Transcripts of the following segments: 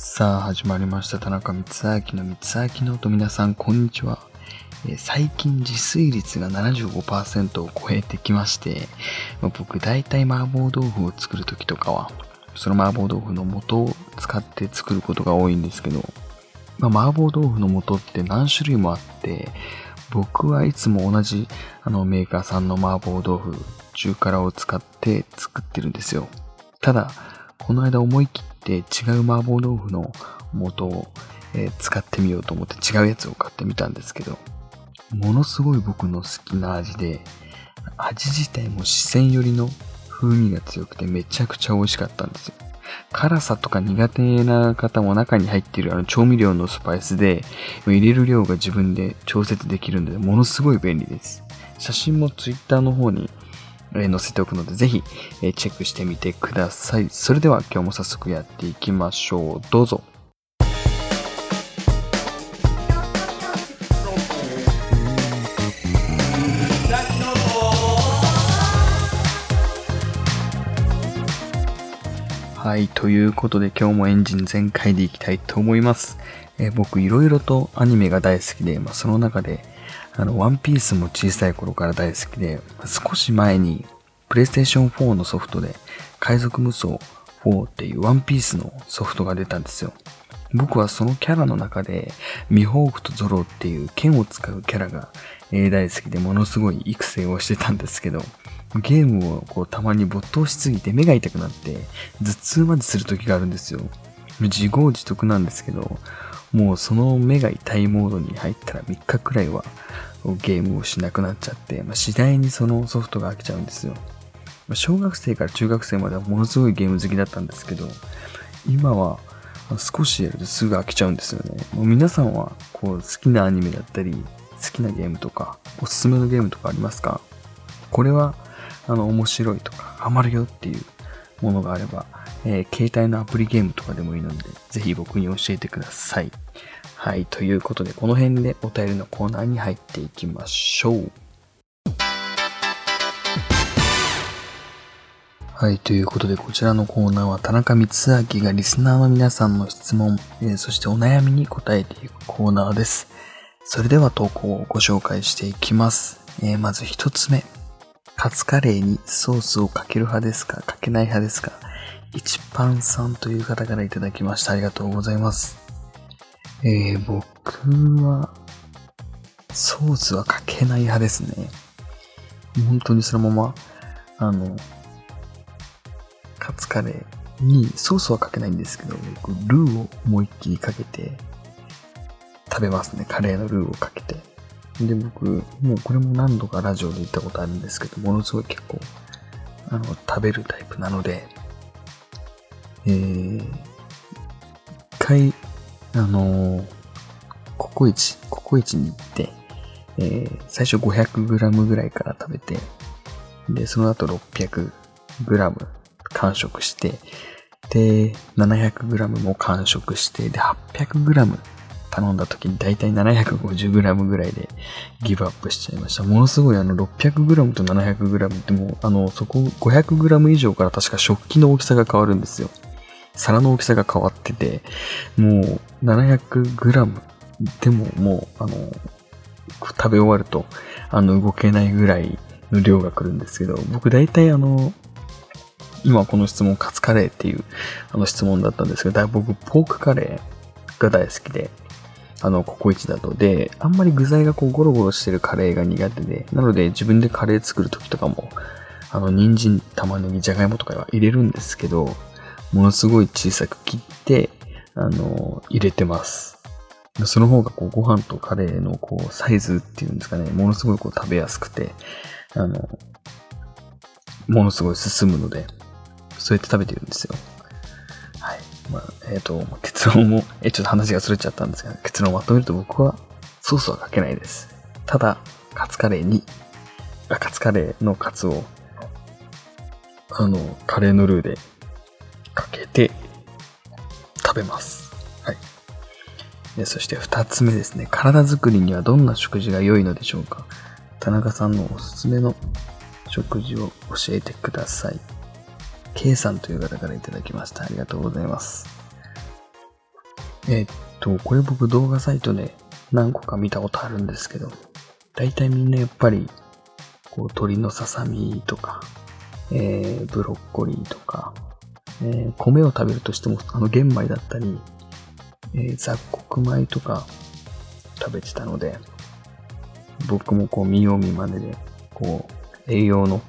さあ始まりました。田中光明の光明の音皆さんこんにちは、えー最近自炊率が75%を超えてきまして、まあ僕大体麻婆豆腐を作る時とかはその麻婆豆腐の素を使って作ることが多いんですけど、まあ、麻婆豆腐の素って何種類もあって僕はいつも同じあのメーカーさんの麻婆豆腐中辛を使って作ってるんですよ。ただこの間思い切って違う麻婆豆腐の素を、えー使ってみようと思って違うやつを買ってみたんですけどものすごい僕の好きな味で味自体も四川寄りの風味が強くてめちゃくちゃ美味しかったんですよ。辛さとか苦手な方も中に入っているあの調味料のスパイスで入れる量が自分で調節できるのでものすごい便利です。写真も Twitter の方にえ載せておくのでぜひえチェックしてみてください。それでは今日も早速やっていきましょう。どうぞ。はい、ということで今日もエンジン全開でいきたいと思います。え僕いろいろとアニメが大好きで、まあ、その中で、あの、ワンピースも小さい頃から大好きで、少し前に、プレイステーション4のソフトで、海賊無双4っていうワンピースのソフトが出たんですよ。僕はそのキャラの中で、ミホークとゾロっていう剣を使うキャラが、え大好きでものすごい育成をしてたんですけど、ゲームをこうたまに没頭しすぎて目が痛くなって頭痛までする時があるんですよ。自業自得なんですけど、もうその目が痛いモードに入ったら3日くらいはゲームをしなくなっちゃって、まあ、次第にそのソフトが飽きちゃうんですよ。まあ小学生から中学生まではものすごいゲーム好きだったんですけど、今は少しやるとすぐ飽きちゃうんですよね。もう皆さんはこう好きなアニメだったり、好きなゲームとか、おすすめのゲームとかありますか？これはあの面白いとかハマるよっていうものがあれば、えー携帯のアプリゲームとかでもいいので、ぜひ僕に教えてください。はい、ということで、この辺でお便りのコーナーに入っていきましょう。はい、ということで、こちらのコーナーは田中光明がリスナーの皆さんの質問、えーそしてお悩みに答えていくコーナーです。それでは投稿をご紹介していきます。えーまず一つ目。カツカレーにソースをかける派ですか？かけない派ですか？一パンさんという方からいただきました。ありがとうございます。えー、僕は、ソースはかけない派ですね。本当にそのまま、あの、カツカレーにソースはかけないんですけど、ルーを思いっきりかけて食べますね。カレーのルーをかけて。で、僕、もうこれも何度かラジオで言ったことあるんですけど、ものすごい結構、あの、食べるタイプなので、えー、一回、あのーココイチ、ココイチに行って、えー、最初 500g ぐらいから食べて、で、その後 600g 完食して、で、700g も完食して、で、800g 頼んだ時に大体 750g ぐらいでギブアップしちゃいました。ものすごいあの 600g と 700g ってもうあのそこ 500g 以上から確か食器の大きさが変わるんですよ。皿の大きさが変わってて、もう 700g でももうあの食べ終わるとあの動けないぐらいの量が来るんですけど、僕大体あの今この質問カツカレーっていうあの質問だったんですけど、僕ポークカレーが大好きで、あの、ココイチだと。で、あんまり具材がこうゴロゴロしてるカレーが苦手で、なので自分でカレー作るときとかも、あの、人参、玉ねぎ、じゃがいもとかは入れるんですけど、ものすごい小さく切って、あの、入れてます。その方がこうご飯とカレーのこうサイズっていうんですかね、ものすごいこう食べやすくて、あの、ものすごい進むので、そうやって食べてるんですよ。はい。まあ、えっ、と、結論も、え、ちょっと話がそれちゃったんですが、結論をまとめると僕はソースはかけないです。ただ、カツカレーに、カツカレーのカツを、あの、カレーのルーでかけて食べます。はい。でそして二つ目ですね。体作りにはどんな食事が良いのでしょうか？田中さんのおすすめの食事を教えてください。K さんという方からいただきました。ありがとうございます。えっと、これ僕動画サイトで何個か見たことあるんですけど、大体みんなやっぱり、こう、鶏のささみとか、えー、ブロッコリーとか、えー、米を食べるとしても、あの玄米だったり、えー、雑穀米とか食べてたので、僕もこう見よう見まねで、こう、栄養の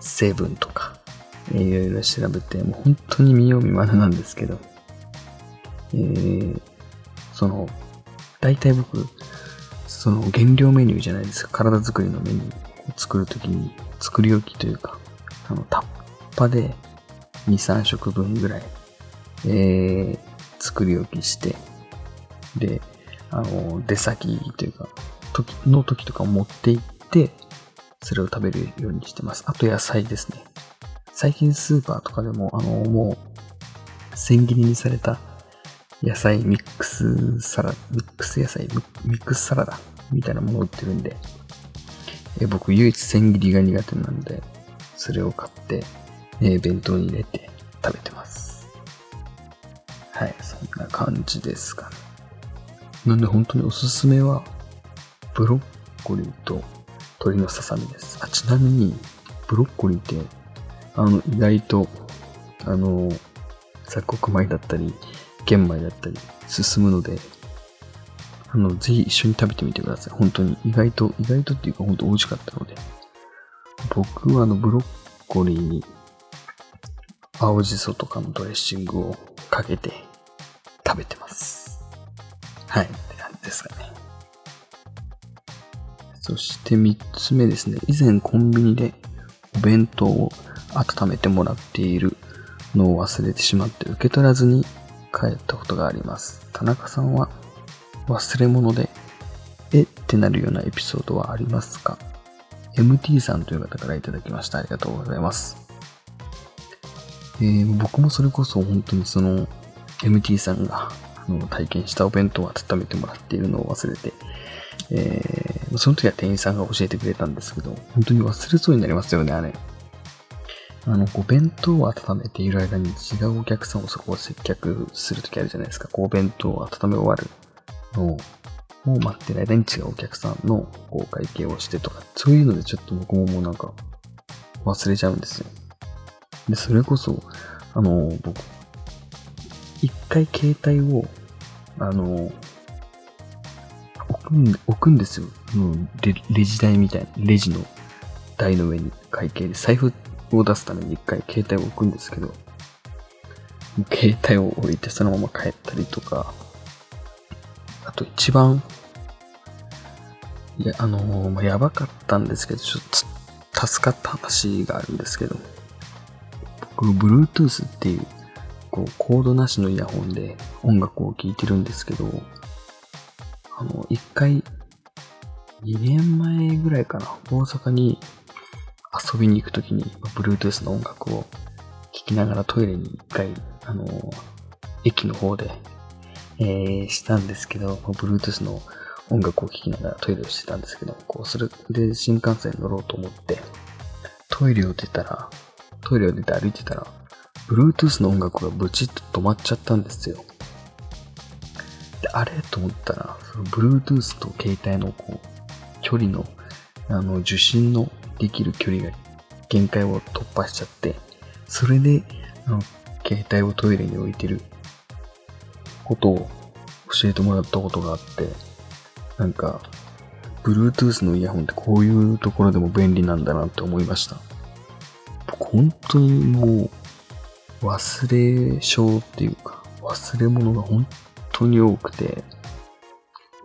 成分とか、いろいろ調べて、もう本当に見よう見まねなんですけど、えー、その、大体僕、その原料メニューじゃないです。か、体作りのメニューを作るときに、作り置きというか、あの、タッパで2、3食分ぐらい、えー、作り置きして、で、あの、出先というか、時の時とかを持って行って、それを食べるようにしてます。あと野菜ですね。最近スーパーとかでも、あの、もう、千切りにされた野菜ミックスサラ、ミックス野菜、ミックスサラダみたいなものを売ってるんで、え僕唯一千切りが苦手なんで、それを買って、え弁当に入れて食べてます。はい、そんな感じですかね。なんで本当におすすめは、ブロッコリーと鶏のささみです。あ、ちなみに、ブロッコリーって、あの、意外と、あの、雑穀米だったり、玄米だったり、進むので、あの、ぜひ一緒に食べてみてください。本当に。意外と、意外とっていうか本当美味しかったので。僕はあの、ブロッコリーに、青じそとかのドレッシングをかけて食べてます。はい。って感じですかね。そして三つ目ですね。以前コンビニでお弁当を温めてもらっているのを忘れてしまって受け取らずに帰ったことがあります。田中さんは忘れ物で、え？ってなるようなエピソードはありますか ?MT さんという方からいただきました。ありがとうございます。え、僕もそれこそ本当にその MT さんがあの体験したお弁当を温めてもらっているのを忘れて、えー、その時は店員さんが教えてくれたんですけど、本当に忘れそうになりますよね、あれ。あの、お弁当を温めている間に違うお客さんをそこを接客するときあるじゃないですか。こう、お弁当を温め終わるのを待ってる間に違うお客さんのこう会計をしてとか、そういうのでちょっと僕ももうなんか忘れちゃうんですよ。で、それこそ、あの、僕、一回携帯を、あの、置くん置くんですよ。レレジ台みたいな、レジの台の上に会計で財布を出すために一回携帯を置くんですけど、携帯を置いてそのまま帰ったりとか、あと一番、いや、あのー、まあ、やばかったんですけど、ちょっと助かった話があるんですけど、僕、Bluetooth っていう、こう、コードなしのイヤホンで音楽を聴いてるんですけど、あの、一回、2年前ぐらいかな、大阪に遊びに行くときに、Bluetooth の音楽を聴きながらトイレに一回、あの、駅の方で、えー、したんですけど、Bluetooth の音楽を聴きながらトイレをしてたんですけど、こう、それで新幹線に乗ろうと思って、トイレを出たら、トイレを出て歩いてたら、Bluetooth の音楽がブチッと止まっちゃったんですよ。で、あれ？と思ったら、その Bluetooth と携帯のこう、距離の、あの、受信のできる距離が限界を突破しちゃって、それで、あの、携帯をトイレに置いてることを教えてもらったことがあって、なんか、Bluetooth のイヤホンってこういうところでも便利なんだなって思いました。本当にもう忘れ症っていうか忘れ物が本当に多くて、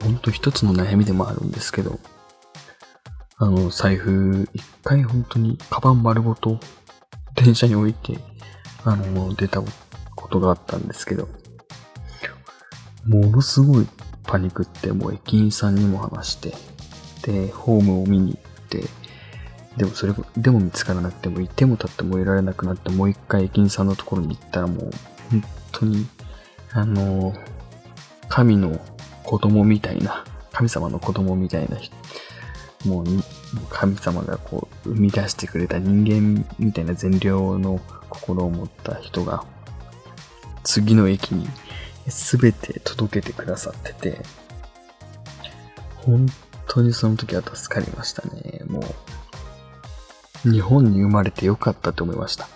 本当一つの悩みでもあるんですけど、あの、財布、一回本当に、カバン丸ごと、電車に置いて、あの、出たことがあったんですけど、ものすごいパニックって、もう駅員さんにも話して、で、ホームを見に行って、でもそれ、でも見つからなくても、いても立ってもいられなくなって、もう一回駅員さんのところに行ったらもう、本当に、あの、神の子供みたいな、神様の子供みたいなもう神様がこう生み出してくれた人間みたいな善良の心を持った人が次の駅にすべて届けてくださってて、本当にその時は助かりましたね。もう、日本に生まれてよかったと思いました。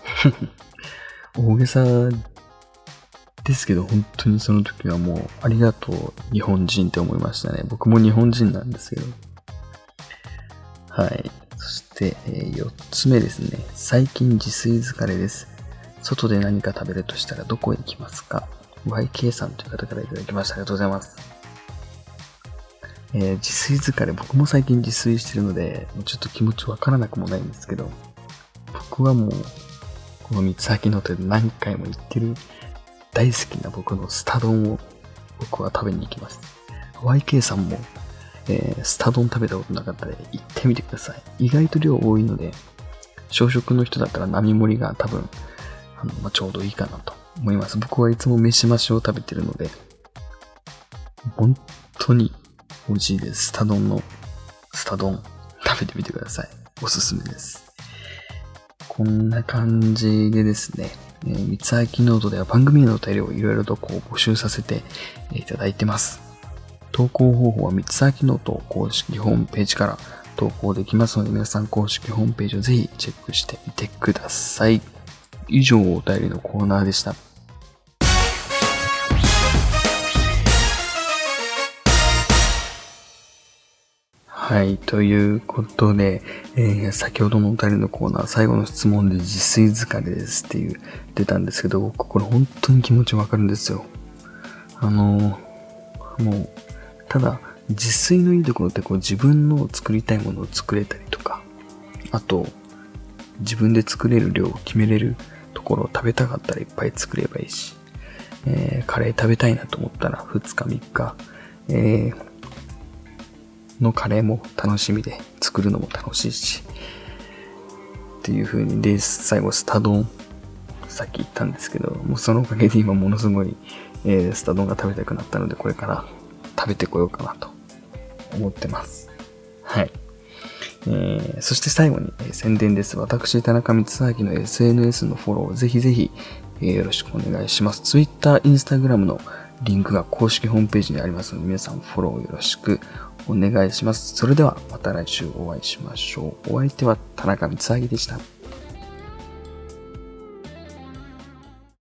大げさですけど、本当にその時はもう、ありがとう、日本人って思いましたね。僕も日本人なんですけど。はい。そして、えー、4つ目ですね。最近自炊疲れです。外で何か食べるとしたらどこへ行きますか ?YK さんという方からいただきました。ありがとうございます。えー、自炊疲れ、僕も最近自炊してるので、ちょっと気持ちわからなくもないんですけど、僕はもう、この三つ先の手で何回も行ってる大好きな僕のスタ丼を僕は食べに行きます。YK さんも、えー、スタ丼食べたことなかったら行ってみてください。意外と量多いので、小食の人だったら並盛りが多分あの、まあ、ちょうどいいかなと思います。僕はいつも飯増しを食べてるので、本当に美味しいです。スタ丼の、スタ丼食べてみてください。おすすめです。こんな感じでですね、えー、三つ秋ノートでは番組へのお便りをいろいろとこう募集させていただいてます。投稿方法は光秋ノート公式ホームページから投稿できますので皆さん公式ホームページをぜひチェックしてみてください。以上お便りのコーナーでした。はい。ということで、えー、先ほどのお便りのコーナー、最後の質問で自炊疲れですっていう出たんですけど、僕これ本当に気持ちわかるんですよ。あのー、もう、ただ、自炊のいいところってこう自分の作りたいものを作れたりとか、あと、自分で作れる量を決めれるところを食べたかったらいっぱい作ればいいし、えー、カレー食べたいなと思ったら2日3日、えー、のカレーも楽しみで作るのも楽しいし、っていう風に、で、最後スタ丼、さっき言ったんですけど、もうそのおかげで今ものすごい、えー、スタ丼が食べたくなったので、これから食べてこようかなと思ってます。はい。えー、そして最後に、えー、宣伝です。私、田中光明の SNS のフォロー、ぜひぜひ、えー、よろしくお願いします。Twitter、Instagram のリンクが公式ホームページにありますので、皆さんフォローよろしくお願いします。それではまた来週お会いしましょう。お相手は田中光明でした。